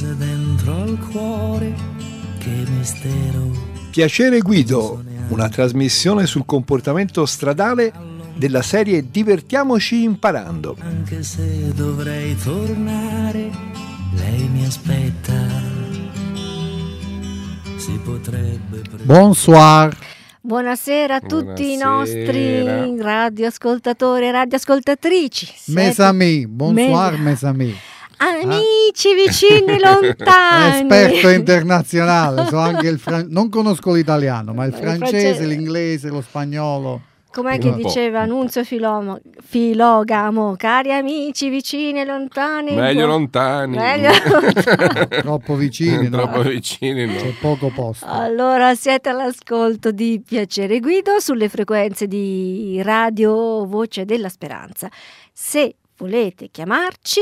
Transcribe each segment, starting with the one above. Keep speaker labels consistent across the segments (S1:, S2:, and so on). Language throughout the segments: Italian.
S1: cose dentro al cuore, che mistero.
S2: Piacere Guido, una trasmissione sul comportamento stradale della serie Divertiamoci imparando.
S1: Anche se dovrei tornare, lei mi aspetta. Si potrebbe
S3: Bonsoir.
S4: Buonasera a tutti i
S5: Buonasera.
S4: nostri radioascoltatori e radioascoltatrici. Siete
S3: Mes amis, bonsoir
S4: Mes-
S3: mes amis.
S4: Amici vicini lontani.
S3: Esperto internazionale, so anche il fran- non conosco l'italiano, ma il
S4: Il
S3: francese, l'inglese, lo spagnolo.
S4: Com'è che diceva Annunzio Filomo- Filogamo? Cari amici vicini e lontani.
S5: Meglio lontani.
S4: Meglio lontani.
S3: Troppo vicini, no?
S5: Troppo vicini no.
S3: C'è poco posto.
S4: Allora siete all'ascolto di Piacere Guido sulle frequenze di Radio Voce della Speranza. Se volete chiamarci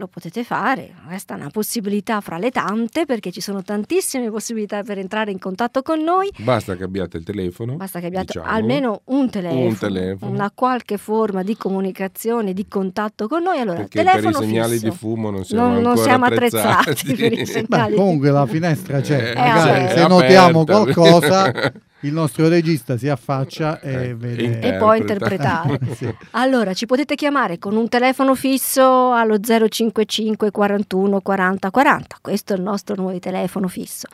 S4: lo potete fare, questa è una possibilità fra le tante perché ci sono tantissime possibilità per entrare in contatto con noi.
S5: Basta che abbiate il telefono.
S4: Basta che abbiate
S5: diciamo.
S4: almeno un telefono,
S5: Un telefono.
S4: una qualche forma di comunicazione, di contatto con noi. Allora,
S5: Perché per
S4: telefono
S5: i segnali
S4: fisso.
S5: di fumo non siamo
S4: non, non siamo
S5: attrezzati.
S4: attrezzati per i
S3: Beh, comunque la finestra c'è,
S5: Eh,
S3: magari se
S5: è
S3: notiamo
S5: aperta.
S3: qualcosa il nostro regista si affaccia e
S5: Eh,
S3: vede.
S4: e può
S5: interpreta.
S4: interpretare.
S3: Sì.
S4: Allora, ci potete chiamare con un telefono fisso allo 055 41 40 40, questo è il nostro nuovo telefono fisso,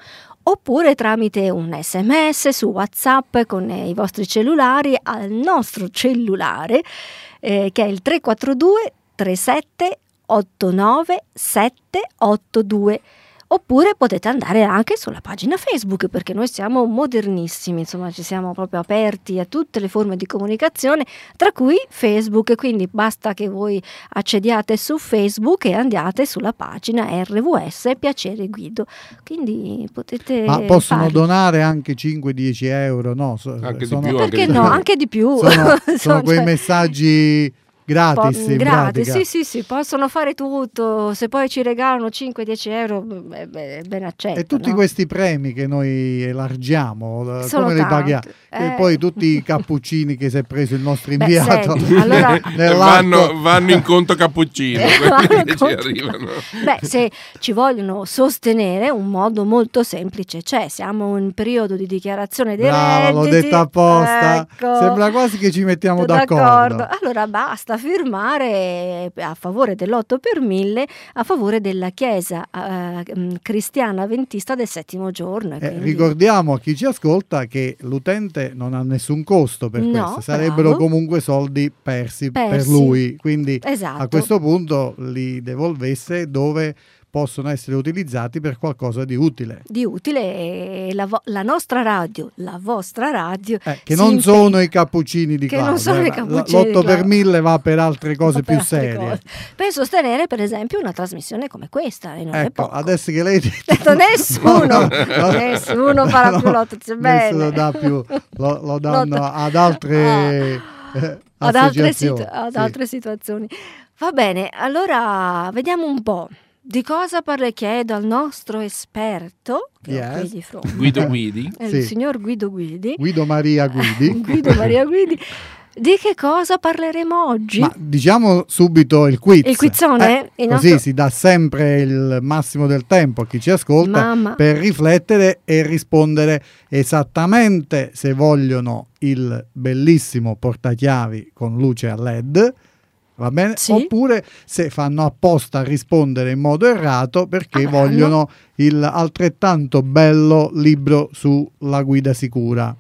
S4: oppure tramite un sms su WhatsApp con i vostri cellulari al nostro cellulare eh, che è il 342 37 89 782. Oppure potete andare anche sulla pagina Facebook perché noi siamo modernissimi, insomma ci siamo proprio aperti a tutte le forme di comunicazione, tra cui Facebook, quindi basta che voi accediate su Facebook e andiate sulla pagina RVS Piacere Guido. Quindi potete
S3: Ma possono
S4: farlo.
S3: donare anche 5-10 euro, no? So-
S5: Anche di
S3: sono,
S5: più,
S4: Perché
S5: anche di
S4: no,
S5: più.
S4: anche di più.
S3: sono- sono quei
S4: cioè-
S3: messaggi gratis.
S4: Po- gratis, sì, sì, sì, possono fare tutto. Se poi ci regalano 5-10 euro, beh, beh, ben accetto.
S3: E tutti
S4: no?
S3: questi premi che noi elargiamo, eh,
S4: Sono
S3: come li
S4: tanti.
S3: paghiamo? E
S4: Eh.
S3: poi tutti i cappuccini che si è preso il nostro
S4: Beh,
S3: inviato
S4: senti, allora-
S5: E vanno, vanno in conto.
S4: Eh,
S5: arrivano.
S4: Beh, se ci vogliono sostenere, un modo molto semplice c'è. Siamo in periodo di dichiarazione dei
S3: Brava, l'ho
S4: redditi.
S3: detto apposta.
S4: Ecco.
S3: Sembra quasi che ci mettiamo
S4: Tutto
S3: d'accordo.
S4: Allora basta firmare a favore dell'8 per 1000 a favore della Chiesa eh, mh, cristiana avventista del settimo giorno.
S3: Eh,
S4: quindi-
S3: ricordiamo a chi ci ascolta che l'utente non ha nessun costo per
S4: No,
S3: questo, sarebbero
S4: bravo.
S3: comunque soldi persi, per
S4: Persi.
S3: lui, quindi
S4: Esatto.
S3: a questo punto li devolvesse dove possono essere utilizzati per qualcosa di utile.
S4: di utile e la, vo- la nostra radio, la vostra radio,
S3: Eh, che non
S4: impegna-
S3: sono i cappuccini di
S4: Che non
S3: Claudio.
S4: sono
S3: eh,
S4: i cappuccini di
S3: L'8 per. 1000 va per altre cose più serie.
S4: cose. per sostenere per esempio una trasmissione come questa non
S3: Ecco, adesso che lei
S4: detto nessuno, nessuno farà
S3: No,
S4: più l'otto,
S3: Nessuno dà più, lo, lo danno ad altre
S4: Ah.
S3: eh,
S4: ad altre, situ- ad
S3: Sì.
S4: altre situazioni. Va bene, allora vediamo un po'. Di cosa parle chiedo al nostro esperto che ho qui
S3: Yes.
S4: di fronte.
S5: Guido Guidi.
S4: È
S3: Sì.
S4: il signor Guido Guidi.
S3: Guido Maria Guidi.
S4: Guido Maria Guidi. Di che cosa parleremo oggi?
S3: Ma diciamo subito il quiz.
S4: Il quizzone?
S3: Eh,
S4: Il
S3: così si dà sempre il massimo del tempo a chi ci ascolta
S4: Mamma.
S3: per riflettere e rispondere esattamente se vogliono il bellissimo portachiavi con luce a LED. Va bene?
S4: Sì.
S3: Oppure se fanno apposta a rispondere in modo errato perché
S4: Ah,
S3: vogliono il altrettanto bello libro sulla guida sicura.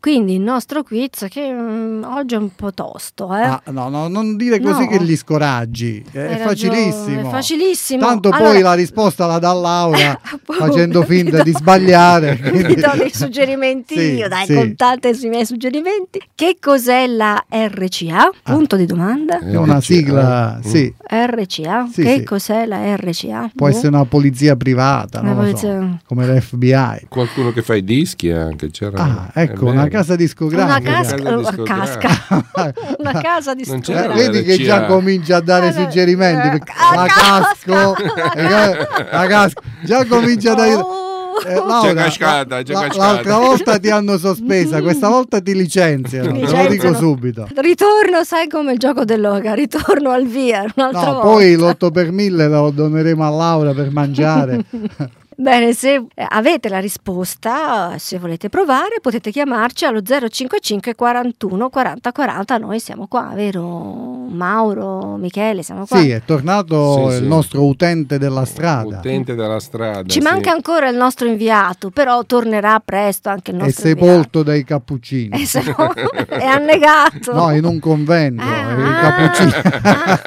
S4: Quindi il nostro quiz che mm, oggi è un po' tosto, eh?
S3: Ah, no, no, non dire così
S4: No.
S3: che li scoraggi, è
S4: Hai
S3: facilissimo.
S4: È facilissimo.
S3: Tanto
S4: Allora-
S3: poi la risposta la dà Laura
S4: Appunto,
S3: facendo
S4: vi
S3: finta
S4: do-
S3: di sbagliare.
S4: Vi
S3: quindi-
S4: do dei suggerimenti
S3: Sì,
S4: io, dai,
S3: sì.
S4: contate sui miei suggerimenti. Che cos'è la RCA? Punto di domanda.
S3: È una sigla, sì,
S4: RCA?
S3: Sì,
S4: che
S3: sì.
S4: cos'è la RCA?
S3: può
S4: Boh.
S3: essere una polizia privata,
S4: Una
S3: non lo
S4: polizia-
S3: so, come l'FBI.
S5: Qualcuno che fa i dischi anche. C'era,
S3: Ah,
S5: è
S3: ecco,
S5: vero.
S3: Una casa discografica.
S4: Una
S5: Casa
S4: casca,
S5: di
S4: una
S5: discografica.
S4: casca. una casa di
S5: Non
S3: Eh,
S5: c'era
S4: scuola.
S3: vedi che già comincia a dare
S4: Eh,
S3: suggerimenti
S4: eh,
S3: la casco eh, la casco già comincia a dare
S4: Oh.
S3: Eh, Laura,
S5: cascata, c'è
S3: la-
S5: cascata.
S3: l'altra volta ti hanno sospesa, questa volta ti licenziano, te lo
S4: Licenziano.
S3: dico subito.
S4: Ritorno, sai come il gioco dell'oca, ritorno al via un'altra
S3: No,
S4: volta.
S3: poi l'8 per 1000 lo doneremo a Laura per mangiare.
S4: Bene, se eh, avete la risposta, se volete provare, potete chiamarci allo 055 41 40 40. Noi siamo qua, vero? Mauro, Michele, siamo qua.
S3: Sì, è tornato
S5: Sì,
S3: il
S5: sì.
S3: nostro utente della strada.
S5: Utente della strada.
S4: Ci
S5: sì.
S4: manca ancora il nostro inviato, però tornerà presto anche il
S3: È
S4: nostro
S3: sepolto dai cappuccini.
S4: inviato. Eh, se no, è annegato.
S3: No, in un convento,
S4: Ah,
S3: i
S4: ah,
S3: cappuccini.
S4: ah,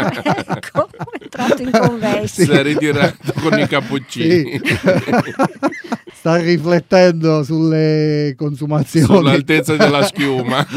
S4: ecco, è entrato in convento.
S5: Si è ritirato con i cappuccini.
S3: Sta riflettendo sulle consumazioni.
S5: Sull'altezza della schiuma.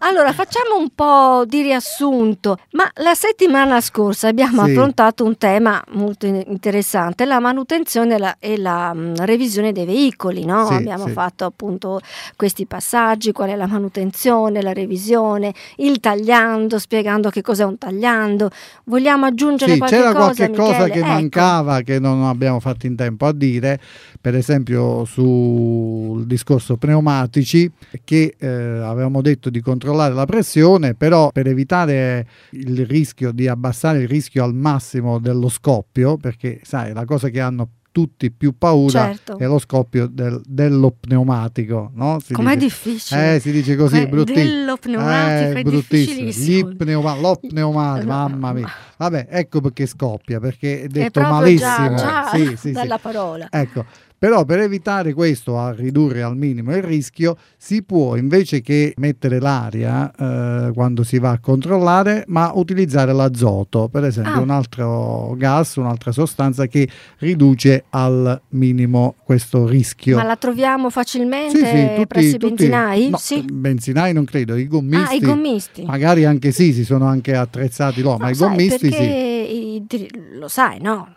S4: Allora, facciamo un po' di riassunto. Ma la settimana scorsa abbiamo
S3: Sì.
S4: affrontato un tema molto in- interessante, la manutenzione e la, e la, mm, revisione dei veicoli, no?
S3: Sì,
S4: abbiamo
S3: sì.
S4: fatto appunto questi passaggi, qual è la manutenzione, la revisione, il tagliando, spiegando che cos'è un tagliando. Vogliamo aggiungere
S3: Sì,
S4: qualche
S3: c'era
S4: cosa,
S3: qualche cosa
S4: Michele?
S3: che
S4: Ecco.
S3: mancava che non abbiamo fatto in tempo a dire, per esempio sul discorso pneumatici, che eh, avevamo detto di controllare la pressione, però per evitare il rischio di abbassare il rischio al massimo dello scoppio, perché sai, la cosa che hanno tutti più paura
S4: Certo.
S3: è lo scoppio del- dello pneumatico, no?
S4: Com'è
S3: dice-
S4: difficile.
S3: Eh, si dice così,
S4: Eh,
S3: bruttissimo.
S4: dello pneumatico è
S3: bruttissimo.
S4: difficilissimo.
S3: Gli pneuma- lo pneumatico,
S4: Eh,
S3: mamma mia. Vabbè, ecco perché scoppia, perché è
S4: È
S3: detto
S4: proprio
S3: malissimo.
S4: già, già
S3: Sì, sì, sì.
S4: dalla parola.
S3: Ecco, però per evitare questo, a ridurre al minimo il rischio, si può invece che mettere l'aria eh, quando si va a controllare, ma utilizzare l'azoto, per esempio
S4: Ah.
S3: un altro gas, un'altra sostanza che riduce al minimo questo rischio.
S4: Ma la troviamo facilmente
S3: Sì, sì, tutti-
S4: presso i benzinai?
S3: no,
S4: sì.
S3: benzinai non credo, i gommisti.
S4: Ah, i gommisti.
S3: Magari anche sì, si sono anche attrezzati loro, ma
S4: No,
S3: i
S4: sai,
S3: gommisti
S4: perché
S3: sì.
S4: i lo sai, no?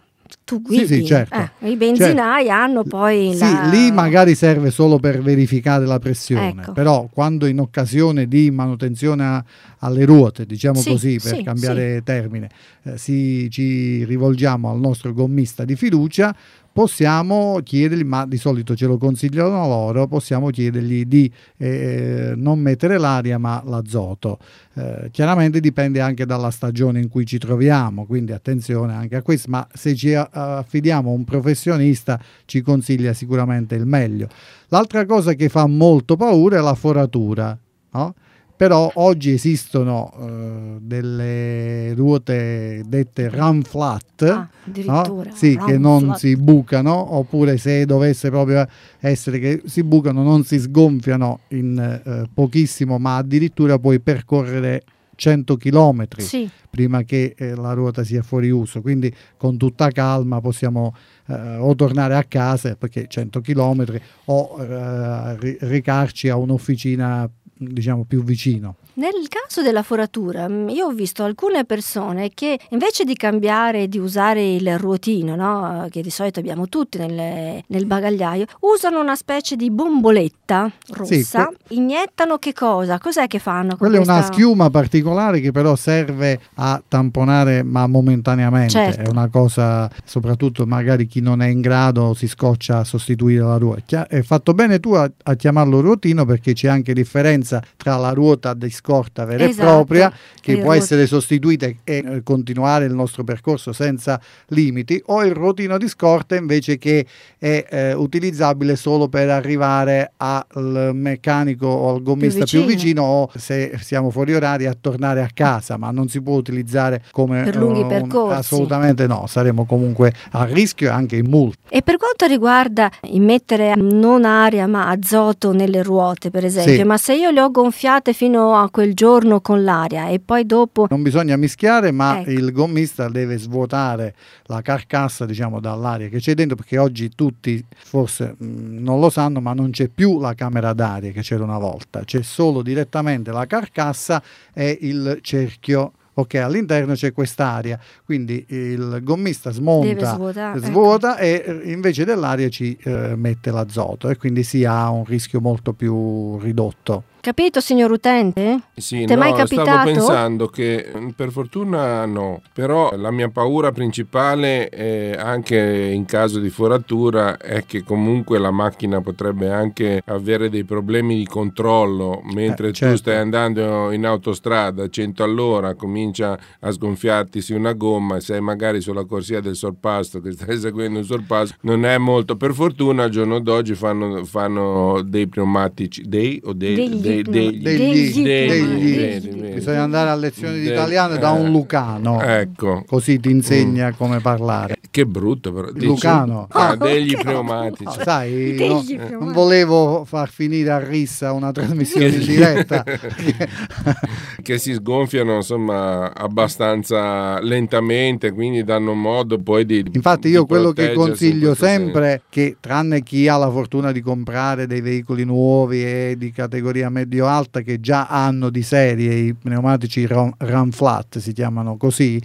S4: Tu guidi.
S3: sì, certo.
S4: Eh, I benzinai hanno poi
S3: Sì,
S4: la...
S3: lì magari serve solo per verificare la pressione,
S4: Ecco.
S3: però quando in occasione di manutenzione a- alle ruote, diciamo
S4: Sì,
S3: così per
S4: sì,
S3: cambiare termine, eh, si- ci rivolgiamo al nostro gommista di fiducia, possiamo chiedergli, ma di solito ce lo consigliano loro, possiamo chiedergli di eh, non mettere l'aria ma l'azoto. Eh, chiaramente dipende anche dalla stagione in cui ci troviamo, quindi attenzione anche a questo, ma se ci a- affidiamo a un professionista ci consiglia sicuramente il meglio. L'altra cosa che fa molto paura è la foratura, no? Però oggi esistono eh, delle ruote dette run flat,
S4: Ah,
S3: no?
S4: addirittura.
S3: Sì,
S4: Run
S3: che non
S4: flat.
S3: si bucano, oppure se dovesse proprio essere che si bucano, non si sgonfiano in eh, pochissimo, ma addirittura puoi percorrere 100 km
S4: Sì,
S3: prima che eh, la ruota sia fuori uso. Quindi con tutta calma possiamo eh, o tornare a casa perché 100 km o eh, recarci a un'officina diciamo più vicino.
S4: Nel caso della foratura, mm, io ho visto alcune persone che invece di cambiare di usare il ruotino, no, che di solito abbiamo tutti nelle- nel bagagliaio, usano una specie di bomboletta rossa,
S3: que-
S4: iniettano che cosa? Cos'è che fanno? con
S3: Quella è una
S4: questa-
S3: schiuma particolare che però serve a tamponare ma momentaneamente,
S4: Certo.
S3: è una cosa soprattutto magari chi non è in grado si scoccia a sostituire la ruota. È fatto bene tu a, a chiamarlo ruotino perché c'è anche differenza tra la ruota di scorta vera
S4: Esatto,
S3: e propria che può
S4: ruot-
S3: essere sostituita e eh, continuare il nostro percorso senza limiti o il ruotino di scorta invece che è eh, utilizzabile solo per arrivare al meccanico o al gommista più
S4: vicino.
S3: vicino o se siamo fuori orario a tornare a casa ma non si può utilizzare come
S4: Per lunghi
S3: un-
S4: percorsi.
S3: assolutamente no saremo comunque a rischio e anche in multa
S4: E per quanto riguarda immettere non aria ma azoto nelle ruote, per esempio,
S3: Sì.
S4: ma se io le ho gonfiate fino a quel giorno con l'aria e poi dopo
S3: non bisogna mischiare ma
S4: Ecco.
S3: il gommista deve svuotare la carcassa diciamo dall'aria che c'è dentro perché oggi tutti forse mh, non lo sanno ma non c'è più la camera d'aria che c'era una volta c'è solo direttamente la carcassa e il cerchio ok all'interno c'è quest'aria quindi il gommista smonta
S4: svuotare. ecco.
S3: svuota e eh, invece dell'aria ci eh, mette l'azoto e quindi si ha un rischio molto più ridotto
S4: Capito, signor utente?
S5: Sì,
S4: T'è
S5: no,
S4: mai capitato?
S5: stavo pensando che mm, per fortuna no, però la mia paura principale è anche in caso di foratura è che comunque la macchina potrebbe anche avere dei problemi di controllo mentre
S3: Eh, certo.
S5: tu stai andando in autostrada a 100 all'ora, comincia a sgonfiartisi una gomma e sei magari sulla corsia del sorpasso che stai eseguendo un sorpasso, non è molto. Per fortuna al giorno d'oggi fanno, fanno dei pneumatici, dei o dei,
S4: Degli
S3: Degli,
S5: degli.
S3: Bisogna andare a lezioni di italiano da
S5: eh,
S3: un Lucano.
S5: Ecco,
S3: Così ti insegna come parlare.
S5: che brutto però. Dici-
S3: Lucano.
S5: Ah,
S4: Ah,
S5: degli pneumatici.
S3: No, sai,
S4: Degli
S3: no,
S4: pneumatici.
S3: non volevo far finire a rissa una trasmissione in diretta.
S5: che si sgonfiano insomma abbastanza lentamente, quindi danno modo poi di.
S3: Infatti
S5: di
S3: io quello che consiglio sempre è che tranne chi ha la fortuna di comprare dei veicoli nuovi e di categoria medio-alta che già hanno di serie i pneumatici run, run flat si chiamano così,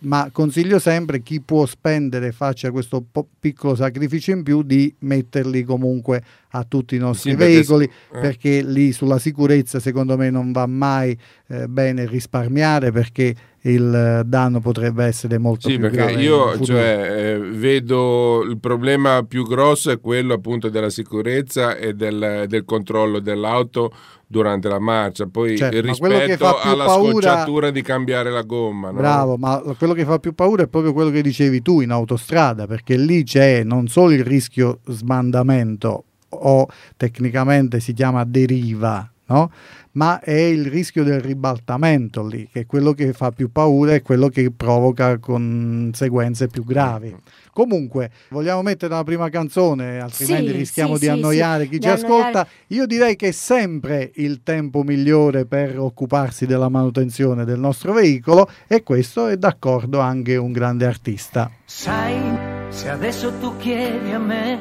S3: ma consiglio sempre chi può spendere faccia questo po- piccolo sacrificio in più di metterli comunque a tutti i nostri
S5: Sì, perché-
S3: veicoli
S5: eh.
S3: perché lì sulla sicurezza secondo me non va mai eh, bene risparmiare perché il eh, danno potrebbe essere molto
S5: Sì,
S3: più
S5: perché
S3: grave in
S5: io
S3: futuro.
S5: cioè, eh, vedo il problema più grosso è quello appunto della sicurezza e del, del controllo dell'auto durante la marcia. Poi
S3: Certo,
S5: rispetto alla
S3: paura-
S5: scocciatura di cambiare la gomma. no?
S3: Bravo, ma quello che fa più paura è proprio quello che dicevi tu in autostrada, perché lì c'è non solo il rischio smandamento o tecnicamente si chiama deriva, no? ma è il rischio del ribaltamento lì, che è quello che fa più paura e quello che provoca conseguenze più gravi. Comunque, vogliamo mettere la prima canzone, altrimenti
S4: Sì,
S3: rischiamo
S4: sì,
S3: di annoiare
S4: sì,
S3: chi
S4: di
S3: ci ascolta.
S4: annoiare.
S3: Io direi che è sempre il tempo migliore per occuparsi della manutenzione del nostro veicolo e questo è d'accordo anche un grande artista.
S1: Sai, se adesso tu chiedi a me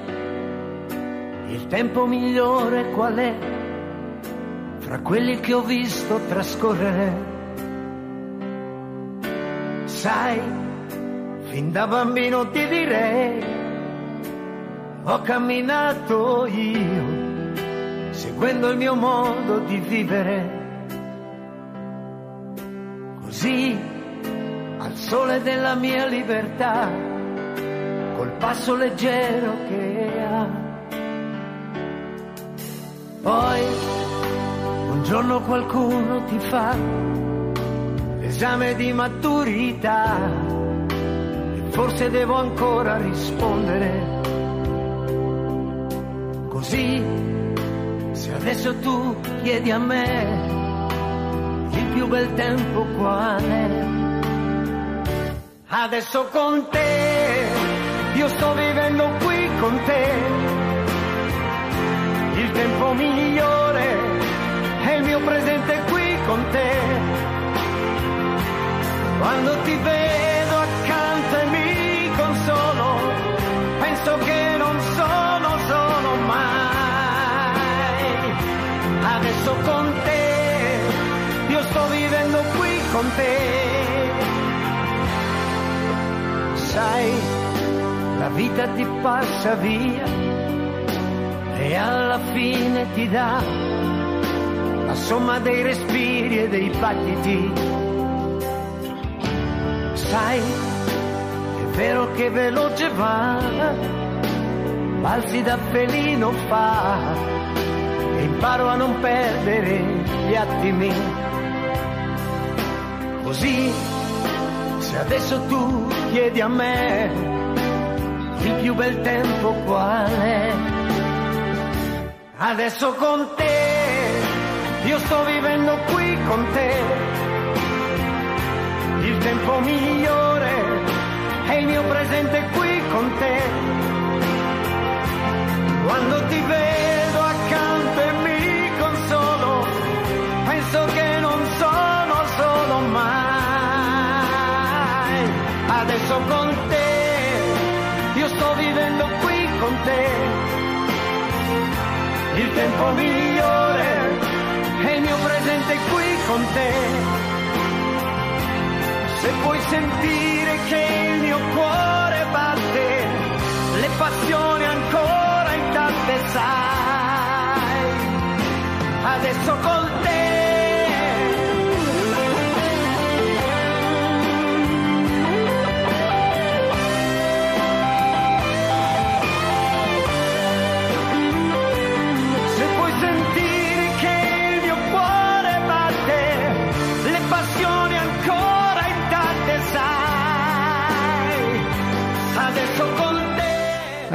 S1: il tempo migliore qual è, fra quelli che ho visto trascorrere. Sai, fin da bambino ti direi, ho camminato io, seguendo il mio modo di vivere. Così, al sole della mia libertà, col passo leggero che ha. Poi giorno qualcuno ti fa l'esame di maturità. E forse devo ancora rispondere. Così, se adesso tu chiedi a me il più bel tempo qual è, adesso con te, io sto vivendo qui con te. Il tempo migliore è il mio presente qui con te. Quando ti vedo accanto e mi consolo, penso che non sono solo mai. Adesso con te, io sto vivendo qui con te. Sai, la vita ti passa via e alla fine ti dà la somma dei respiri e dei battiti. Sai, è vero che veloce va, balzi da felino fa e imparo a non perdere gli attimi. Così, se adesso tu chiedi a me il più bel tempo qual è, Adesso con te, io sto vivendo qui con te. Il tempo migliore è il mio presente qui con te. Quando ti vedo accanto e mi consolo, penso che non sono solo mai. Adesso con te, io sto vivendo qui con te il tempo migliore presente qui con te. Se puoi sentire che il mio cuore batte, le passioni ancora intatte sai. adesso con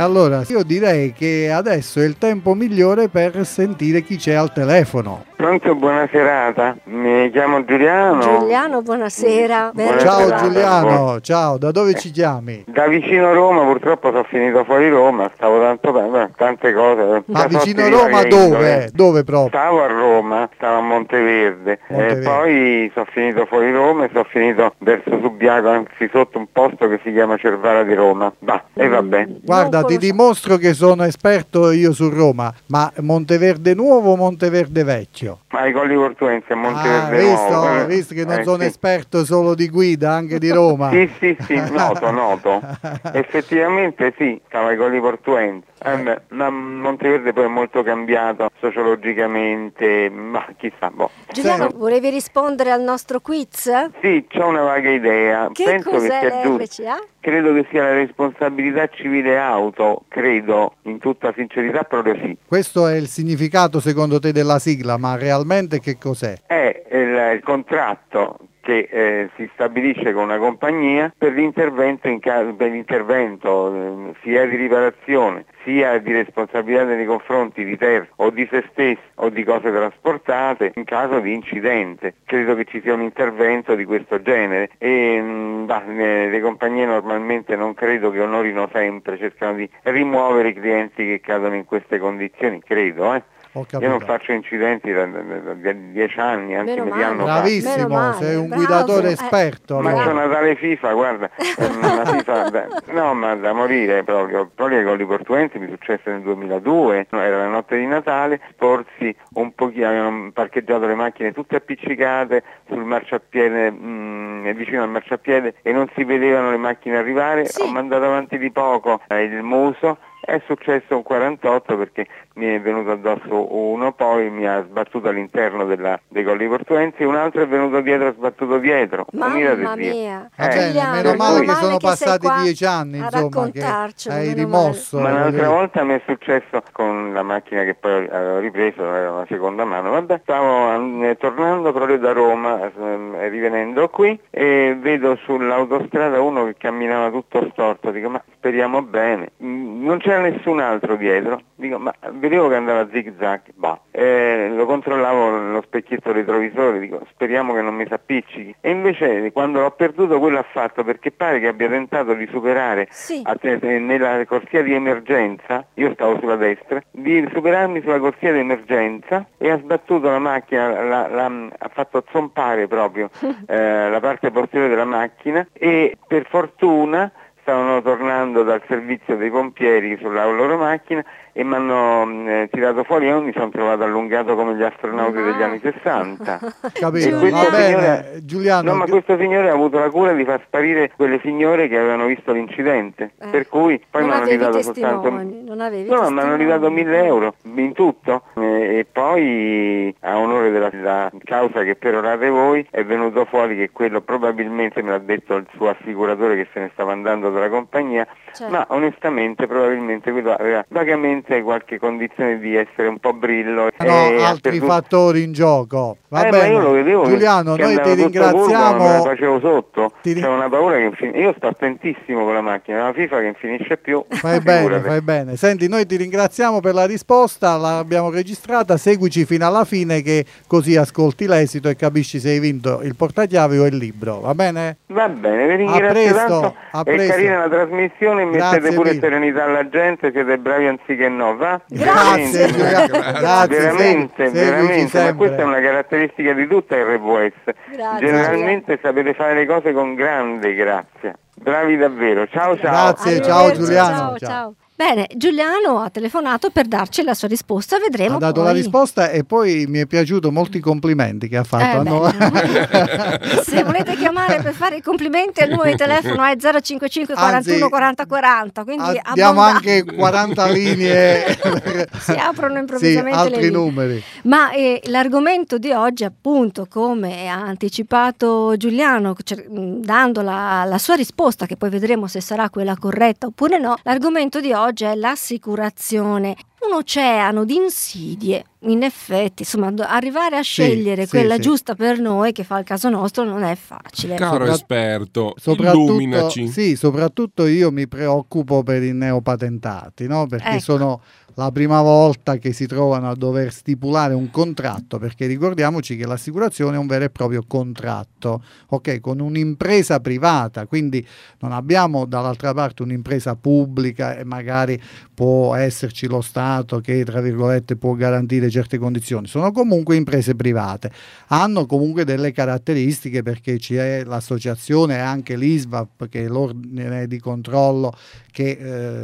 S3: Allora, io direi che adesso è il tempo migliore per sentire chi c'è al telefono.
S6: Pronto, buona serata. Mi chiamo Giuliano.
S4: Giuliano, buonasera.
S6: Buona
S3: Ciao
S6: serata.
S3: Giuliano, ciao, da dove ci chiami?
S6: Da vicino Roma, purtroppo sono finito fuori Roma, stavo tanto bene, tante cose.
S3: Ma
S6: da
S3: vicino Roma dove?
S6: indole.
S3: Dove proprio?
S6: Stavo a Roma, stavo a Monteverde,
S3: Monteverde.
S6: e poi sono finito fuori Roma e sono finito verso Subiaco, anzi sotto un posto che si chiama Cervara di Roma. Va, e vabbè.
S3: Guarda,
S4: Non
S3: ti dimostro che sono esperto io su Roma, ma Monteverde Nuovo o Monteverde Vecchio?
S6: Ma i Colli Portuensi a
S3: Ah,
S6: Monteverde
S3: visto,
S6: Nuovo. eh.
S3: visto che non
S6: Eh,
S3: sono
S6: sì.
S3: esperto solo di guida, anche di Roma.
S6: Sì, sì, sì, noto, noto. Effettivamente sì, stava ai Colli Portuensi. Eh beh, ma Monteverde poi è molto cambiato sociologicamente, ma chissà, boh.
S4: Giuliano,
S3: Sì.
S4: volevi rispondere al nostro quiz?
S6: Sì, c'ho una vaga idea.
S4: Che
S6: Penso
S4: cos'è
S6: che sia giusto. Credo che sia la responsabilità civile auto, credo, in tutta sincerità proprio sì.
S3: Questo è il significato secondo te della sigla, ma realmente che cos'è?
S6: È il, il contratto che eh, si stabilisce con una compagnia per l'intervento, in caso, per l'intervento eh, sia di riparazione sia di responsabilità nei confronti di terzi o di se stessi o di cose trasportate in caso di incidente. Credo che ci sia un intervento di questo genere e mh, bah, eh, le compagnie normalmente non credo che onorino sempre, cercano di rimuovere i clienti che cadono in queste condizioni, credo. Eh.
S3: Ho
S6: Io non faccio incidenti da, da- da- da dieci anni, anzi
S4: Meno male.
S6: hanno.
S3: Bravissimo,
S4: Meno male,
S3: sei un
S4: bravo.
S3: guidatore
S4: Eh,
S3: esperto.
S6: Ma
S3: allora.
S6: c'è Natale FIFA, guarda, una FIFA da, no, ma da morire proprio. Proprio con portuensi mi successe nel 2002, no, era la notte di Natale, sporsi un pochino, avevano parcheggiato le macchine tutte appiccicate sul marciapiede, mh, vicino al marciapiede e non si vedevano le macchine arrivare,
S4: Sì.
S6: ho mandato avanti di poco eh, il muso. È successo un 48 perché mi è venuto addosso uno, poi mi ha sbattuto all'interno della- dei colli portuensi e un altro è venuto dietro e sbattuto dietro.
S4: Mamma mia.
S6: Eh,
S4: Giuliano,
S3: meno male che sono
S4: sei
S3: passati dieci anni,
S4: a
S3: insomma, che
S4: raccontarcelo,
S3: hai rimosso.
S6: Ma un'altra
S3: dire.
S6: volta mi è successo con la macchina che poi avevo ripreso, era una seconda mano, vabbè, stavo eh, tornando proprio da Roma, eh, rivenendo qui e vedo sull'autostrada uno che camminava tutto storto, dico ma speriamo bene, non c'era nessun altro dietro, dico ma vedevo che andava zig zag, bah. Eh, lo controllavo nello specchietto retrovisore, dico speriamo che non mi s'appiccichi e invece quando l'ho perduto quello ha fatto perché pare che abbia tentato di superare
S4: Sì.
S6: a nella corsia di emergenza, io stavo sulla destra, di superarmi sulla corsia di emergenza e ha sbattuto la macchina, la- la- ha fatto zompare proprio eh, la parte posteriore della macchina e per fortuna stavano tornando dal servizio dei pompieri sulla loro macchina e mi hanno mh, eh, tirato fuori e io mi sono trovato allungato come gli astronauti
S4: Ma-
S6: degli anni 60.
S3: Capito? Va bene,
S6: signore-
S3: Giuliano.
S6: No, ma questo signore ha avuto la cura di far sparire quelle signore che avevano visto l'incidente.
S4: Eh.
S6: Per cui poi mi
S4: non
S6: hanno
S4: avevi
S6: ridato soltanto.
S4: testimoni, non avevi
S6: No, mi hanno ridato 1000 euro in tutto e, e poi a onore della, della causa che perorate voi è venuto fuori che quello probabilmente me l'ha detto il suo assicuratore che se ne stava andando dalla compagnia
S4: Certo.
S6: ma onestamente probabilmente quello aveva vagamente qualche condizione di essere un po' brillo
S3: No,
S6: e
S3: altri
S6: perduto-
S3: fattori in gioco. Va
S6: eh,
S3: bene.
S6: ma io lo vedevo
S3: Giuliano,
S6: che
S3: noi ti
S6: tutto la
S3: ringraziamo.
S6: facevo sotto.
S3: Ti ri-
S6: C'è una paura che infin- io sto attentissimo con la macchina, una FIFA che non finisce più.
S3: Fai bene, fai bene. Senti, noi ti ringraziamo per la risposta, l'abbiamo registrata, seguici fino alla fine che così ascolti l'esito e capisci se hai vinto il portachiavi o il libro, va bene?
S6: Va bene, vi ringrazio
S3: presto,
S6: tanto.
S3: a presto.
S6: Carina la trasmissione,
S3: Grazie
S6: mettete pure
S3: mille.
S6: serenità alla gente, siete bravi anziché no, va?
S3: Grazie,
S6: Veramente.
S3: Grazie,
S6: veramente,
S3: seguici
S6: veramente, ma questa è una caratteristica di tutta RWS.
S4: Grazie.
S6: Generalmente sapete fare le cose con grande grazia. Bravi davvero. Ciao ciao.
S3: Grazie, ciao Giuliano.
S4: Ciao,
S3: Ciao.
S4: ciao. Bene, Giuliano ha telefonato per darci la sua risposta, vedremo.
S3: Ha dato
S4: poi.
S3: la risposta e poi mi è piaciuto molti complimenti che ha fatto.
S4: Eh, beh, Se volete chiamare per fare i complimenti, il numero di telefono è 055 41
S3: Anzi,
S4: 40 40. Quindi
S3: Abbiamo anche 40 linee.
S4: si aprono
S3: sì,
S4: improvvisamente le
S3: altri numeri.
S4: Ma eh, l'argomento di oggi, appunto, come ha anticipato Giuliano, mh, dando la, la sua risposta, che poi vedremo se sarà quella corretta oppure no, l'argomento di oggi è l'assicurazione. Un oceano di insidie, in effetti, insomma, arrivare a
S3: Sì,
S4: scegliere
S3: sì,
S4: quella
S3: sì.
S4: giusta per noi, che fa il caso nostro, non è facile.
S5: Caro
S3: Sopra-
S5: esperto,
S3: Soprattutto,
S5: illuminaci.
S3: sì, soprattutto io mi preoccupo per i neopatentati, no? perché
S4: Ecco.
S3: sono la prima volta che si trovano a dover stipulare un contratto, perché ricordiamoci che l'assicurazione è un vero e proprio contratto, ok, con un'impresa privata, quindi non abbiamo dall'altra parte un'impresa pubblica e magari può esserci lo Stato che, tra virgolette, può garantire certe condizioni, sono comunque imprese private, hanno comunque delle caratteristiche perché c'è l'associazione e anche l'ISVAP, che è l'ordine di controllo che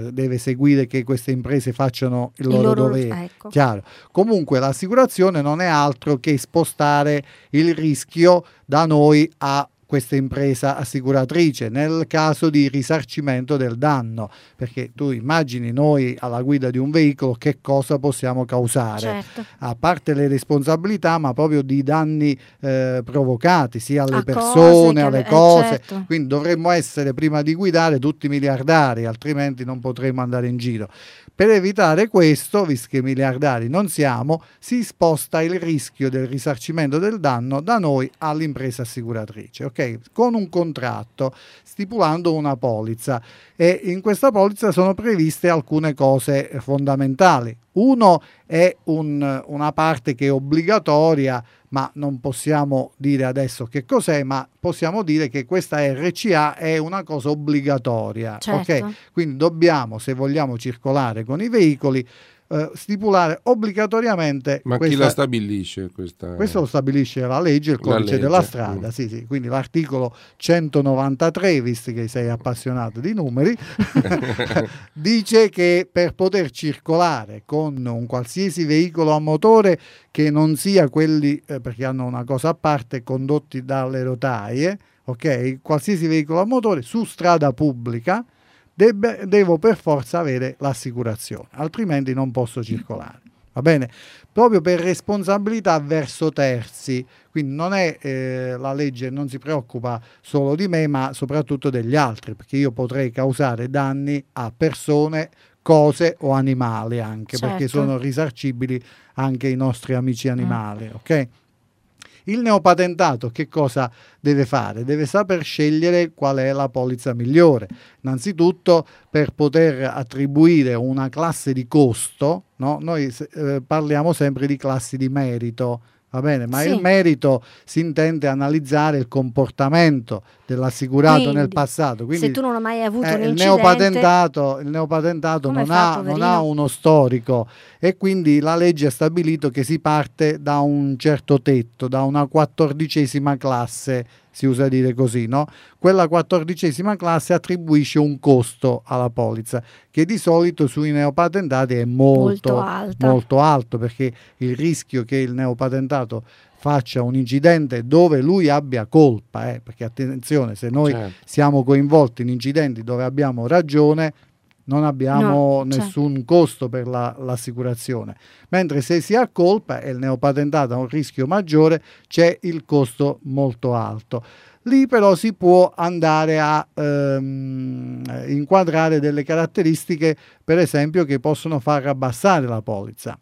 S3: eh, deve seguire che queste imprese facciano il
S4: Il
S3: loro,
S4: loro-
S3: dovere.
S4: ecco.
S3: Chiaro. Comunque l'assicurazione non è altro che spostare il rischio da noi a questa impresa assicuratrice nel caso di risarcimento del danno, perché tu immagini noi alla guida di un veicolo che cosa possiamo causare
S4: Certo.
S3: a parte le responsabilità, ma proprio di danni eh, provocati sia alle
S4: A cose
S3: persone,
S4: che-
S3: alle
S4: eh,
S3: cose.
S4: certo.
S3: Quindi dovremmo essere prima di guidare tutti miliardari, altrimenti non potremo andare in giro. Per evitare questo, visto che miliardari non siamo, si sposta il rischio del risarcimento del danno da noi all'impresa assicuratrice, ok? Con un contratto, stipulando una polizza e in questa polizza sono previste alcune cose fondamentali. Uno è un- una parte che è obbligatoria, ma non possiamo dire adesso che cos'è, ma possiamo dire che questa RCA è una cosa obbligatoria.
S4: Certo.
S3: ok? Quindi dobbiamo, se vogliamo circolare con i veicoli, eh, stipulare obbligatoriamente
S5: Ma chi
S3: questa-
S5: la stabilisce questa?
S3: questo lo stabilisce la legge, il codice
S5: legge,
S3: della
S5: mm.
S3: strada, sì, sì. quindi l'articolo 193, visto che sei appassionato di numeri, dice che per poter circolare con un qualsiasi veicolo a motore che non sia quelli, eh, perché hanno una cosa a parte, condotti dalle rotaie, ok? Qualsiasi veicolo a motore su strada pubblica debbe- devo per forza avere l'assicurazione, altrimenti non posso circolare. Va bene? Proprio per responsabilità verso terzi. Quindi non è eh, la legge non si preoccupa solo di me, ma soprattutto degli altri, perché io potrei causare danni a persone, cose o animali anche, perché
S4: Certo.
S3: sono risarcibili anche i nostri amici animali, ok? Il neopatentato che cosa deve fare? Deve saper scegliere qual è la polizza migliore. Innanzitutto per poter attribuire una classe di costo, no? noi eh, parliamo sempre di classi di merito, va bene? Ma
S4: Sì.
S3: il merito si intende analizzare il comportamento dell'assicurato nel
S4: Quindi,
S3: passato. Quindi
S4: Se tu non hai mai avuto
S3: eh,
S4: un
S3: il neopatentato, il neopatentato non,
S4: fa,
S3: ha, non ha uno storico e quindi la legge ha stabilito che si parte da un certo tetto, da una quattordicesima classe, si usa dire così, no? Quella quattordicesima classe attribuisce un costo alla polizza che di solito sui neopatentati è molto,
S4: Molto
S3: molto alto perché il rischio che il neopatentato faccia un incidente dove lui abbia colpa, eh, perché attenzione, se noi
S5: Certo.
S3: siamo coinvolti in incidenti dove abbiamo ragione, non abbiamo
S4: No, certo.
S3: nessun costo per la- l'assicurazione. Mentre se si ha colpa e il neopatentato ha un rischio maggiore, c'è il costo molto alto. Lì però si può andare a ehm, inquadrare delle caratteristiche, per esempio, che possono far abbassare la polizza.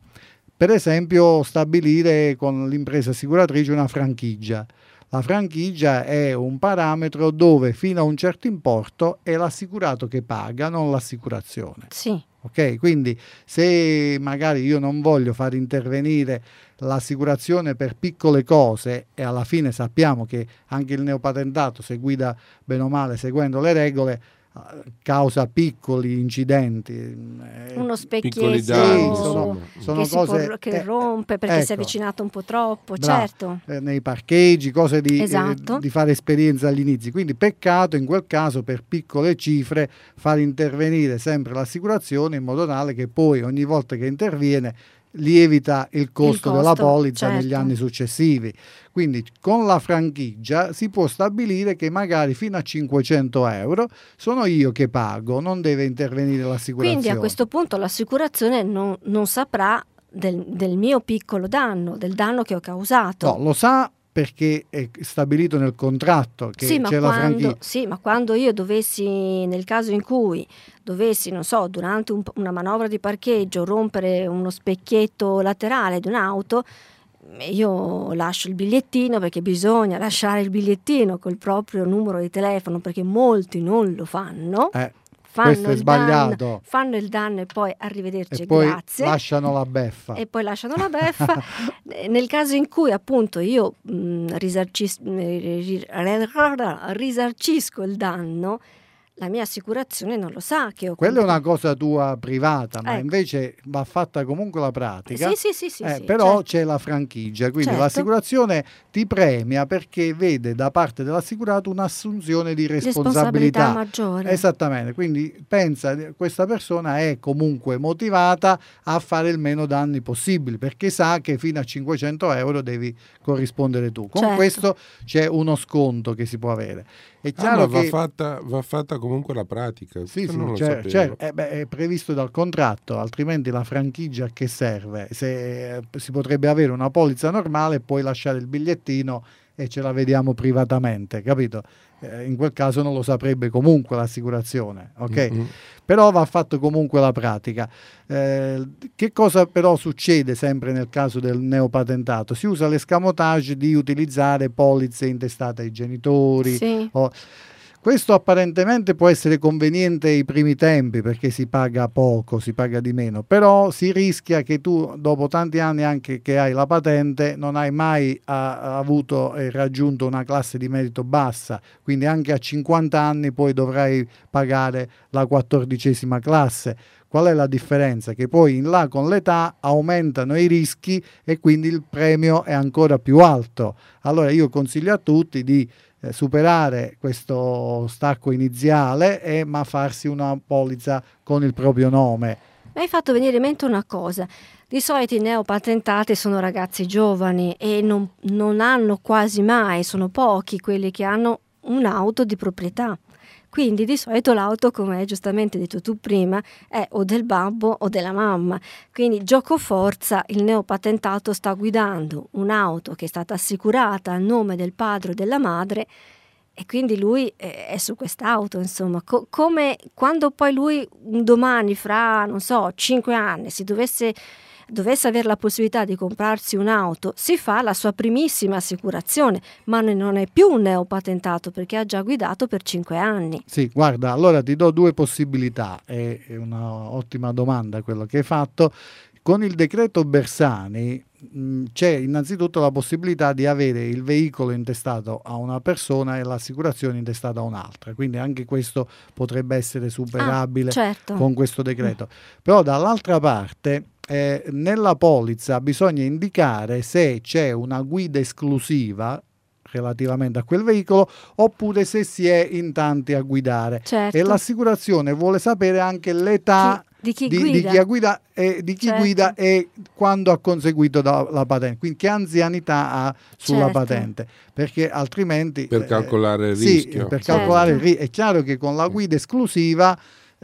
S3: Per esempio, stabilire con l'impresa assicuratrice una franchigia. La franchigia è un parametro dove fino a un certo importo è l'assicurato che paga, non l'assicurazione.
S4: Sì,
S3: Ok, quindi se magari io non voglio far intervenire l'assicurazione per piccole cose e alla fine sappiamo che anche il neopatentato se guida bene o male seguendo le regole causa piccoli incidenti. eh,
S4: Uno specchietto
S5: danni,
S3: sono-
S4: che,
S3: sono
S4: può-
S3: cose-
S4: che
S3: eh,
S4: rompe perché si è
S3: ecco.
S4: avvicinato un po' troppo,
S3: Bravo.
S4: certo.
S3: eh, nei parcheggi, cose di,
S4: Esatto.
S3: eh, di fare esperienza agli inizi. Quindi peccato in quel caso per piccole cifre far intervenire sempre l'assicurazione in modo tale che poi ogni volta che interviene lievita il costo,
S4: costo,
S3: della polizza negli
S4: certo.
S3: anni successivi. Quindi con la franchigia si può stabilire che magari fino a 500 euro sono io che pago, non deve intervenire l'assicurazione.
S4: Quindi a questo punto l'assicurazione non, non saprà del, del mio piccolo danno, del danno che ho causato.
S3: No, lo sa perché è stabilito nel contratto che
S4: Sì
S3: c'è la franchigia.
S4: quando, sì, ma quando io dovessi, nel caso in cui dovessi, non so, durante un- una manovra di parcheggio rompere uno specchietto laterale di un'auto, io lascio il bigliettino perché bisogna lasciare il bigliettino col proprio numero di telefono perché molti non lo fanno.
S3: Eh,
S4: fanno
S3: questo è
S4: il
S3: sbagliato.
S4: danno- fanno il danno e poi arrivederci
S3: e poi
S4: grazie
S3: lasciano la beffa.
S4: e poi lasciano la beffa. Eh, Nel caso in cui appunto io mh, risarcis- eh, ri- risarcisco il danno, la mia assicurazione non lo sa che ho
S3: Quella è una cosa tua privata, ma
S4: Ecco.
S3: invece va fatta comunque la pratica.
S4: Sì, sì, sì, sì,
S3: Eh,
S4: sì,
S3: però
S4: certo.
S3: c'è la franchigia, quindi
S4: Certo.
S3: l'assicurazione ti premia perché vede da parte dell'assicurato un'assunzione di responsabilità.
S4: responsabilità maggiore.
S3: Esattamente, quindi pensa, questa persona è comunque motivata a fare il meno danni possibili perché sa che fino a 500 euro devi corrispondere tu. Con
S4: Certo.
S3: questo c'è uno sconto che si può avere. È
S5: Ah,
S3: chiaro
S5: ma va
S3: che
S5: fatta, va fatta comunque la pratica.
S3: sì, sì,
S5: non lo
S3: cer-
S5: sapevo.
S3: cer- eh, beh, è previsto dal contratto, altrimenti la franchigia a che serve? Se, eh, si potrebbe avere una polizza normale e poi lasciare il bigliettino e ce la vediamo privatamente, capito? Eh, in quel caso non lo saprebbe comunque l'assicurazione, ok?
S5: Mm-mm.
S3: Però va fatto comunque la pratica. Eh, che cosa però succede sempre nel caso del neopatentato? Si usa l'escamotage di utilizzare polizze intestate ai genitori,
S4: Sì.
S3: o- Questo apparentemente può essere conveniente ai primi tempi perché si paga poco, si paga di meno, però si rischia che tu dopo tanti anni anche che hai la patente non hai mai ah, avuto e raggiunto una classe di merito bassa, quindi anche a 50 anni poi dovrai pagare la quattordicesima classe. Qual è la differenza? Che poi in là con l'età aumentano i rischi e quindi il premio è ancora più alto. Allora io consiglio a tutti di eh, superare questo stacco iniziale e ma farsi una polizza con il proprio nome.
S4: Mi hai fatto venire in mente una cosa. Di solito i neopatentati sono ragazzi giovani e non, non hanno quasi mai, sono pochi quelli che hanno un'auto di proprietà. Quindi di solito l'auto, come hai giustamente detto tu prima, è o del babbo o della mamma. Quindi gioco forza, il neopatentato sta guidando un'auto che è stata assicurata a nome del padre o della madre e quindi lui è su quest'auto, insomma, Co- come quando poi lui un domani, fra, non so, cinque anni, si dovesse, dovesse avere la possibilità di comprarsi un'auto, si fa la sua primissima assicurazione, ma non è più un neopatentato perché ha già guidato per cinque anni.
S3: Sì, guarda, allora ti do due possibilità, è un'ottima domanda quello che hai fatto. Con il decreto Bersani mh, c'è innanzitutto la possibilità di avere il veicolo intestato a una persona e l'assicurazione intestata a un'altra, quindi anche questo potrebbe essere superabile
S4: Ah, certo.
S3: con questo decreto. Però dall'altra parte eh, nella polizza bisogna indicare se c'è una guida esclusiva relativamente a quel veicolo oppure se si è in tanti a guidare
S4: Certo.
S3: e l'assicurazione vuole sapere anche l'età
S4: Chi- di chi
S3: di,
S4: guida.
S3: chi guida e, di chi
S4: Certo.
S3: guida e quando ha conseguito da- la patente, quindi che anzianità ha sulla
S4: Certo.
S3: patente, perché altrimenti
S5: Per
S3: eh,
S5: calcolare il
S3: sì,
S5: rischio.
S3: per
S4: Certo.
S3: calcolare il ri- è chiaro che con la guida esclusiva eh,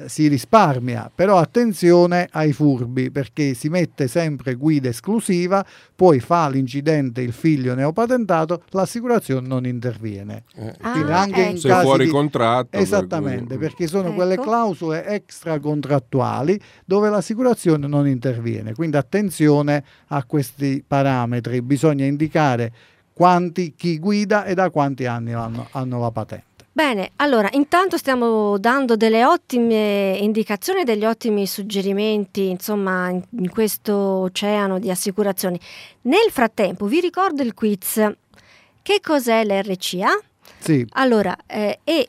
S3: si risparmia, però attenzione ai furbi perché si mette sempre guida esclusiva, poi fa l'incidente il figlio neopatentato, l'assicurazione non interviene.
S5: Eh,
S4: Ah,
S3: anche in
S4: ecco.
S5: Sei
S3: casi
S5: fuori
S3: di-
S5: contratto. per
S3: Esattamente,
S5: cui-
S3: perché sono quelle
S4: Ecco.
S3: clausole extracontrattuali dove l'assicurazione non interviene. Quindi attenzione a questi parametri, bisogna indicare quanti, chi guida e da quanti anni hanno, hanno la patente.
S4: Bene, allora intanto stiamo dando delle ottime indicazioni, degli ottimi suggerimenti, insomma, in, questo oceano di assicurazioni. Nel frattempo vi ricordo il quiz. Che cos'è l'RCA?
S3: Sì,
S4: Allora, eh, e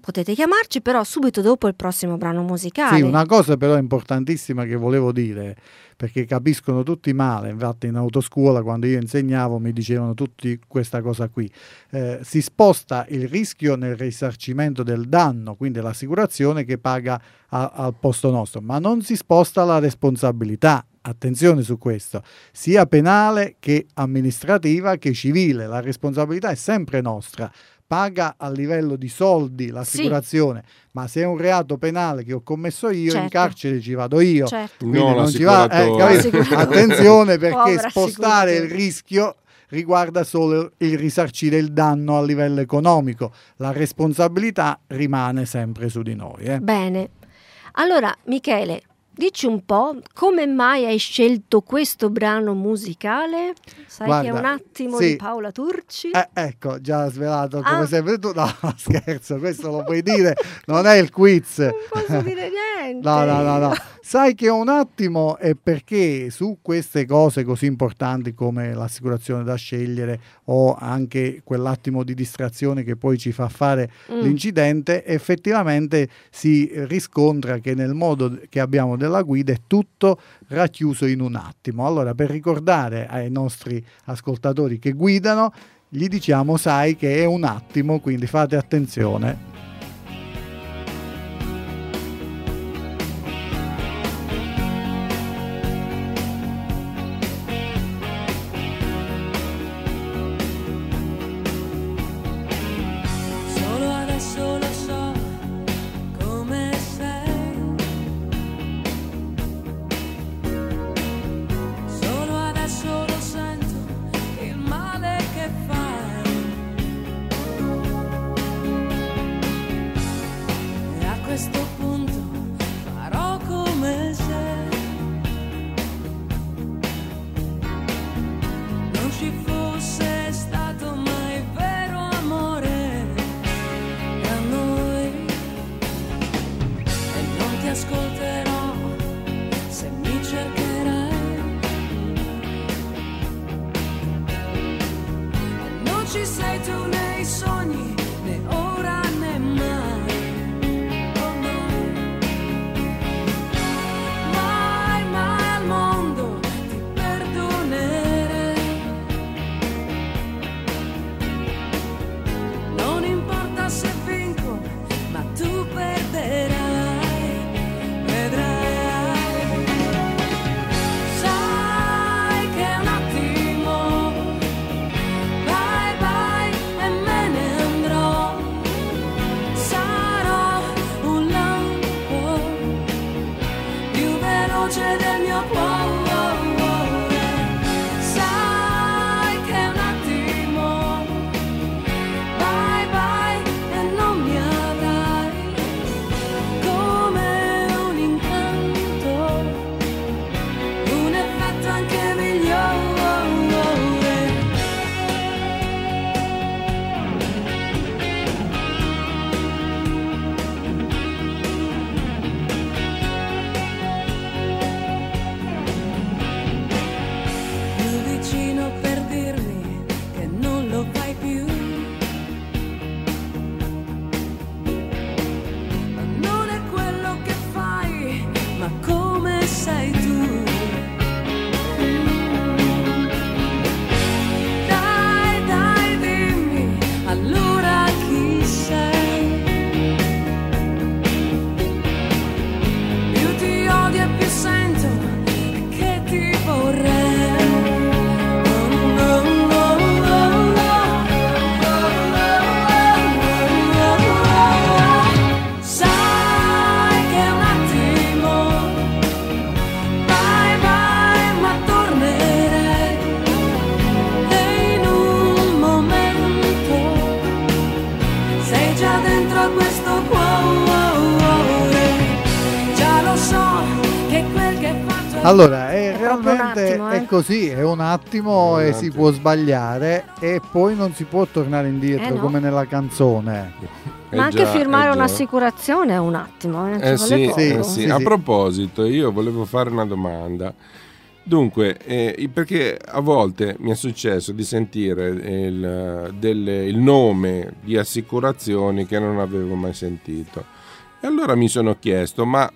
S4: Potete chiamarci però subito dopo il prossimo brano musicale.
S7: Sì, una cosa però importantissima che volevo dire, perché capiscono tutti male, infatti in autoscuola quando io insegnavo mi dicevano tutti questa cosa qui, eh, si sposta il rischio nel risarcimento del danno, quindi l'assicurazione che paga a, al posto nostro, ma non si sposta la responsabilità. Attenzione su questo, sia penale che amministrativa che civile, la responsabilità è sempre nostra paga a livello di soldi l'assicurazione, sì. ma se è un reato penale che ho commesso io,
S4: certo.
S7: in carcere ci vado io.
S4: Certo.
S7: Quindi non ci va, eh, attenzione perché spostare il rischio riguarda solo il risarcire il danno a livello economico, la responsabilità rimane sempre su di noi. Eh.
S4: Bene, allora Michele, Dici un po' come mai hai scelto questo brano musicale? Sai
S7: Guarda,
S4: che è un attimo
S7: sì.
S4: di Paola Turci?
S7: Eh, ecco, già svelato come
S4: Ah.
S7: sempre tu. No, scherzo, questo lo puoi dire, non è il quiz.
S4: Non posso dire niente.
S7: No, no, no, no. Sai che un attimo è perché su queste cose così importanti come l'assicurazione da scegliere o anche quell'attimo di distrazione che poi ci fa fare
S4: Mm.
S7: l'incidente, effettivamente si riscontra che nel modo che abbiamo della guida è tutto racchiuso in un attimo. Allora, per ricordare ai nostri ascoltatori che guidano, gli diciamo, sai che è un attimo, quindi fate attenzione.
S3: È Allora, è
S4: proprio un
S7: realmente
S4: attimo, eh.
S7: è così, è un attimo
S5: È un
S7: e si può sbagliare e poi non si può tornare indietro
S4: Eh no.
S7: come nella canzone.
S5: Eh
S4: Ma anche
S5: già,
S4: firmare
S5: eh
S4: un'assicurazione è un attimo, eh,
S5: Eh sì, eh
S7: Sì,
S5: sì. A proposito, io volevo fare una domanda. Dunque, eh, perché a volte mi è successo di sentire il, delle- il nome di assicurazioni che non avevo mai sentito. E allora mi sono chiesto, ma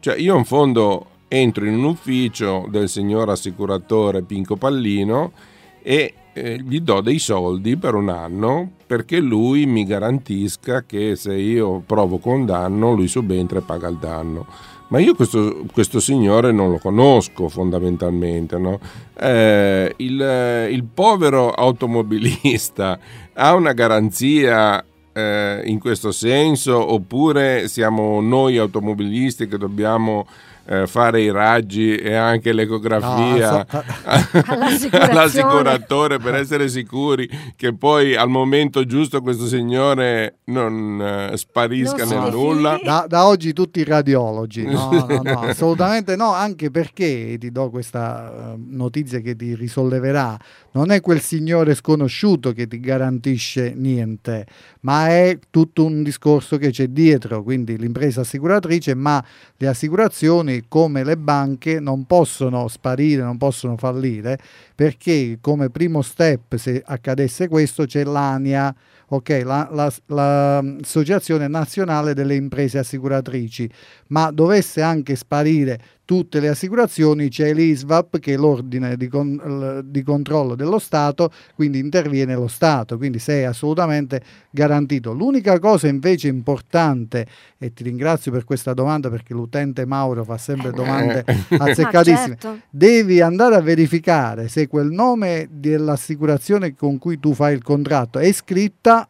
S5: cioè io in fondo entro in un ufficio del signor assicuratore Pinco Pallino e eh, gli do dei soldi per un anno perché lui mi garantisca che se io provoco un danno lui subentra e paga il danno. Ma io questo, questo signore non lo conosco fondamentalmente. no? Eh, il, il povero automobilista ha una garanzia eh, in questo senso oppure siamo noi automobilisti che dobbiamo eh, fare i raggi e anche l'ecografia
S3: No, so-
S4: All'assicurazione.
S5: all'assicuratore per essere sicuri che poi al momento giusto questo signore non eh, sparisca
S4: Non
S5: nel nulla.
S3: Da, da oggi tutti i radiologi, no, no, no, assolutamente no, anche perché ti do questa eh, notizia che ti risolleverà, non è quel signore sconosciuto che ti garantisce niente, ma è tutto un discorso che c'è dietro, quindi l'impresa assicuratrice, ma le assicurazioni come le banche non possono sparire, non possono fallire, perché come primo step, se accadesse questo, c'è l'ANIA, ok, la- la- la- l'Associazione Nazionale delle Imprese Assicuratrici, ma dovesse anche sparire tutte le assicurazioni, c'è l'ISVAP che è l'ordine di, con- di controllo dello Stato, quindi interviene lo Stato, quindi sei assolutamente garantito. L'unica cosa invece importante, e ti ringrazio per questa domanda perché l'utente Mauro fa sempre domande azzeccatissime,
S4: Ma certo.
S3: devi andare a verificare se quel nome dell'assicurazione con cui tu fai il contratto è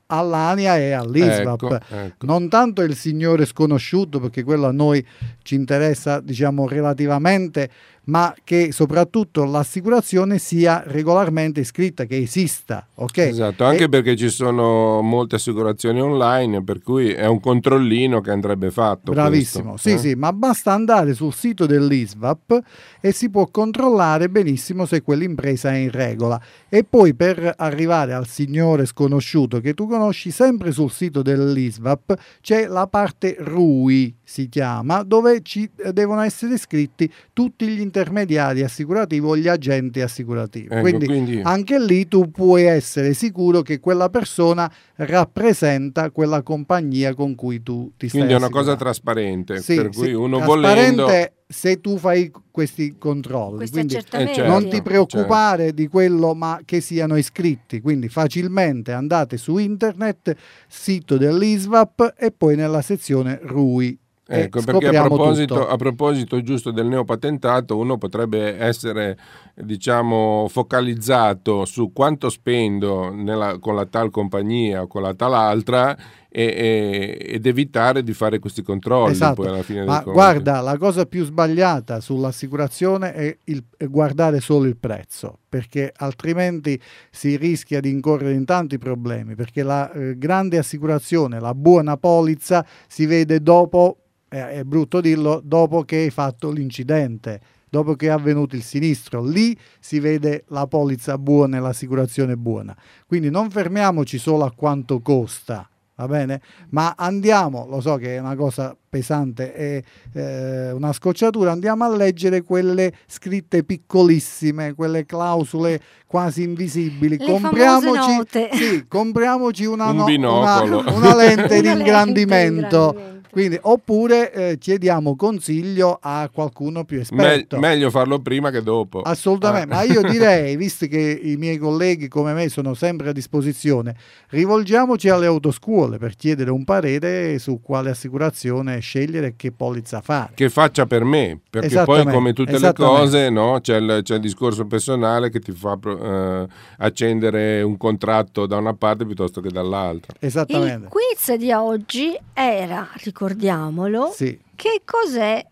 S3: all'ANIA e all'ISVAP.
S5: Ecco, ecco.
S3: Non tanto il signore sconosciuto, perché quello a noi ci interessa, diciamo, relativamente, ma che soprattutto l'assicurazione sia regolarmente iscritta, che esista, ok?
S5: Esatto, anche
S3: E-
S5: perché ci sono molte assicurazioni online, per cui è un controllino che andrebbe fatto.
S3: Bravissimo,
S5: questo,
S3: sì,
S5: eh?
S3: sì, ma basta andare sul sito dell'ISVAP e si può controllare benissimo se quell'impresa è in regola. E poi per arrivare al signore sconosciuto che tu conosci, sempre sul sito dell'ISVAP c'è la parte RUI, si chiama, dove ci eh, devono essere iscritti tutti gli intermediari assicurativi o gli agenti assicurativi.
S5: Ecco,
S3: quindi,
S5: quindi-
S3: anche lì tu puoi essere sicuro che quella persona rappresenta quella compagnia con cui tu ti stai
S5: Quindi è una cosa trasparente,
S3: Sì,
S5: per
S3: sì,
S5: cui uno
S3: trasparente
S5: volendo...
S3: se tu fai questi controlli.
S4: Questi
S3: Quindi
S4: accertamenti.
S5: certo.
S3: non ti preoccupare di quello, ma che siano iscritti. Quindi facilmente andate su internet, sito dell'ISVAP e poi nella sezione RUI.
S5: Ecco, perché a proposito, a proposito giusto del neopatentato, uno potrebbe essere, diciamo, focalizzato su quanto spendo nella- con la tal compagnia o con la tal altra e- e- ed evitare di fare questi controlli
S3: Esatto.
S5: poi alla fine
S3: Ma guarda, la cosa più sbagliata sull'assicurazione è, il- è guardare solo il prezzo, perché altrimenti si rischia di incorrere in tanti problemi, perché la eh, grande assicurazione, la buona polizza, si vede dopo, eh, è brutto dirlo, dopo che hai fatto l'incidente. Dopo che è avvenuto il sinistro, lì si vede la polizza buona e l'assicurazione buona. Quindi non fermiamoci solo a quanto costa, va bene? Ma andiamo, lo so che è una cosa pesante e eh, una scocciatura, andiamo a leggere quelle scritte piccolissime, quelle clausole quasi invisibili.
S4: Le
S3: compriamoci,
S4: note.
S3: sì, compriamoci una,
S5: Un
S3: una- una lente di ingrandimento. Quindi, oppure eh, chiediamo consiglio a qualcuno più
S5: Me-
S3: esperto.
S5: meglio farlo prima che dopo.
S3: Assolutamente,
S5: Ah.
S3: ma io direi, visto che i miei colleghi come me sono sempre a disposizione, rivolgiamoci alle autoscuole per chiedere un parere su quale assicurazione scegliere e che polizza fare.
S5: che faccia per me, perché poi come tutte le cose no, c'è, il, c'è il discorso personale che ti fa eh, accendere un contratto da una parte piuttosto che dall'altra.
S4: Il
S3: Esattamente.
S4: quiz di oggi era, ricordiamolo,
S3: Sì,
S4: che cos'è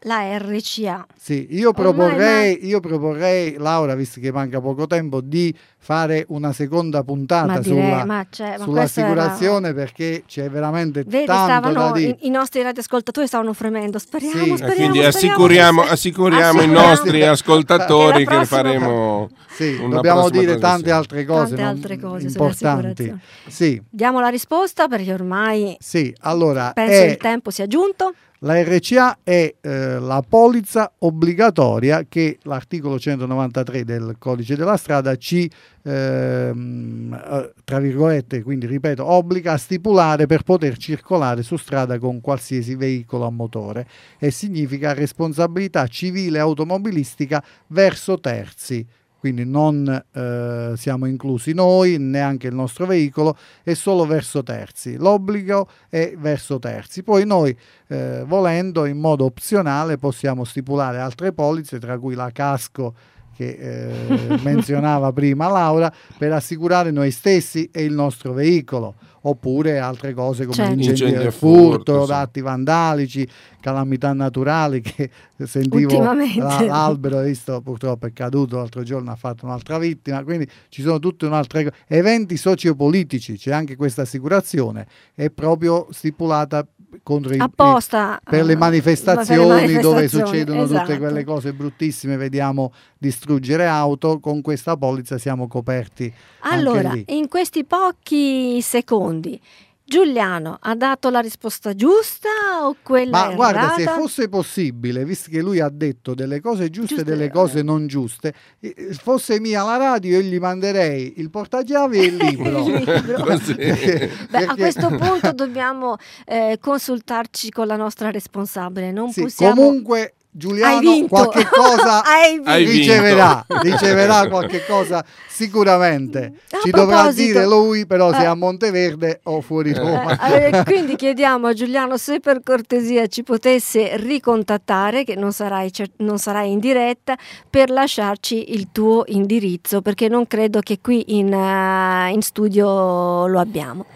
S4: la RCA?
S3: sì, io proporrei, io proporrei, Laura, visto che manca poco tempo, di fare una seconda puntata
S4: Ma direi,
S3: sulla,
S4: ma cioè, ma
S3: sull'assicurazione perché c'è veramente
S4: Vedi,
S3: tanto da
S4: stavano,
S3: dire.
S4: i, i nostri radioascoltatori stavano fremendo. Speriamo,
S3: Sì.
S4: Speriamo.
S5: quindi
S4: speriamo
S5: assicuriamo,
S4: che se-
S5: assicuriamo i
S4: Assicuriamo
S5: nostri
S4: che
S5: ascoltatori
S4: la
S5: che
S4: prossima-
S5: faremo
S3: Sì,
S5: Una
S3: dobbiamo dire tante altre cose,
S4: Tante altre cose
S3: importanti. Sì,
S4: Diamo la risposta perché ormai
S3: sì, allora
S4: penso
S3: è-
S4: il tempo sia giunto.
S3: La RCA è eh, la polizza obbligatoria che l'articolo 193 del codice della strada ci, ehm, eh, tra virgolette, quindi ripeto, obbliga a stipulare per poter circolare su strada con qualsiasi veicolo a motore e significa responsabilità civile automobilistica verso terzi. Quindi non eh, siamo inclusi noi, neanche il nostro veicolo, è solo verso terzi. L'obbligo è verso terzi. Poi noi, eh, volendo, in modo opzionale, possiamo stipulare altre polizze, tra cui la casco che eh, menzionava prima Laura, per assicurare noi stessi e il nostro veicolo, oppure altre cose come
S4: Certo.
S3: l'incendio
S5: Incendi
S3: e furto,
S5: furto, sì.
S3: atti vandalici, calamità naturali che sentivo l'albero, visto, purtroppo è caduto l'altro giorno, ha fatto un'altra vittima, quindi ci sono tutte un'altra eventi sociopolitici, c'è anche questa assicurazione, è proprio stipulata contro i,
S4: Apposta
S3: per le
S4: eh,
S3: manifestazioni,
S4: per le
S3: dove
S4: manifestazioni,
S3: succedono tutte
S4: esatto.
S3: quelle cose bruttissime, vediamo distruggere auto, con questa polizza siamo coperti.
S4: Allora, in questi pochi secondi, Giuliano ha dato la risposta giusta o quella
S3: Ma guarda, se
S4: errata?
S3: fosse possibile, visto che lui ha detto delle cose giuste e delle
S4: eh.
S3: cose non giuste, eh, fosse mia la radio, io gli manderei il portachiavi e il libro.
S4: Il libro. Beh, a
S3: Perché-
S4: questo punto dobbiamo eh, consultarci con la nostra responsabile. Non
S3: Sì,
S4: possiamo.
S3: comunque Giuliano qualche cosa riceverà, riceverà qualche cosa sicuramente.
S4: A
S3: Ci dovrà dire lui però se
S4: Eh.
S3: è a Monteverde o fuori Roma.
S4: Eh, eh, quindi chiediamo a Giuliano se per cortesia ci potesse ricontattare, che non sarai, non sarai in diretta, per lasciarci il tuo indirizzo, perché non credo che qui in, eh, in studio lo abbiamo.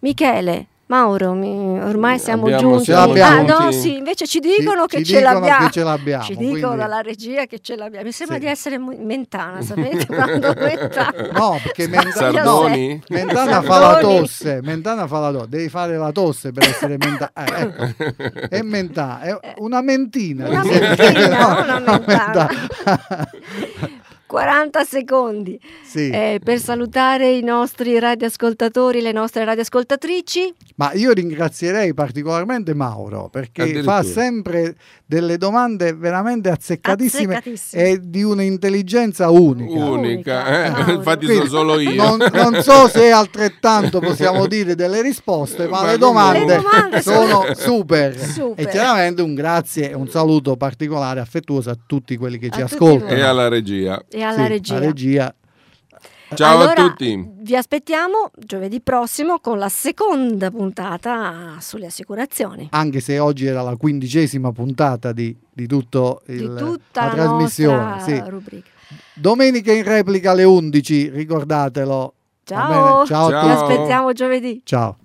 S4: Michele, Mauro, mi- ormai siamo
S5: Abbiamo-
S4: giunti.
S3: siamo
S4: ah,
S3: giunti.
S4: no, sì, invece ci dicono
S3: Ci-
S4: che
S3: ci
S4: ce
S3: dicono
S4: l'abbiamo.
S3: che ce l'abbiamo,
S4: Ci dicono
S3: quindi-
S4: dalla regia che ce l'abbiamo. Mi sembra
S3: Sì.
S4: di essere Mentana, sapete? Quando Mentana.
S3: No, perché Menta-
S5: Sardoni?
S3: no, Mentana fa la tosse, Mentana fa la tosse, devi fare la tosse per essere Mentana. Eh, ecco. È Mentana, è una mentina.
S4: Una mentina, una mentana.
S3: mentana.
S4: 40 secondi.
S3: Sì.
S4: Eh, per salutare i nostri radioascoltatori, le nostre radioascoltatrici.
S3: Ma io ringrazierei particolarmente Mauro perché fa sempre delle domande veramente azzeccatissime,
S4: Azzeccatissime.
S3: e di un'intelligenza unica.
S5: Unica, eh? Infatti
S3: Quindi,
S5: sono solo io.
S3: Non, non so se altrettanto possiamo dire delle risposte, ma,
S5: Ma
S3: le domande,
S4: Le domande
S3: sono super.
S4: Super.
S3: E chiaramente un grazie e un saluto particolare affettuoso a tutti quelli che
S4: A
S3: ci ascoltano.
S5: e alla regia.
S4: E alla
S3: Sì,
S4: regia.
S3: regia.
S5: Ciao
S4: Allora,
S5: a tutti.
S4: Vi aspettiamo giovedì prossimo con la seconda puntata sulle assicurazioni.
S3: Anche se oggi era la quindicesima puntata di, di tutto il,
S4: di tutta
S3: la
S4: la,
S3: trasmissione. sì.
S4: rubrica.
S3: Domenica in replica alle 11, ricordatelo.
S4: Ciao?
S3: Ciao a
S5: Ciao.
S4: vi aspettiamo giovedì.
S3: Ciao.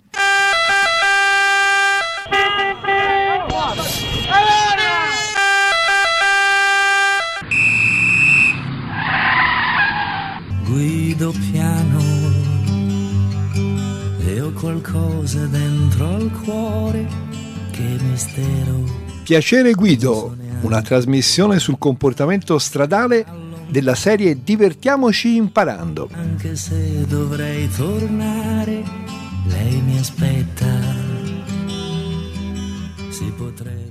S8: Guido piano e ho qualcosa dentro al cuore che mistero.
S2: Piacere Guido, una trasmissione sul comportamento stradale della serie Divertiamoci imparando.
S8: Anche se dovrei tornare, lei mi aspetta. Si potrebbe.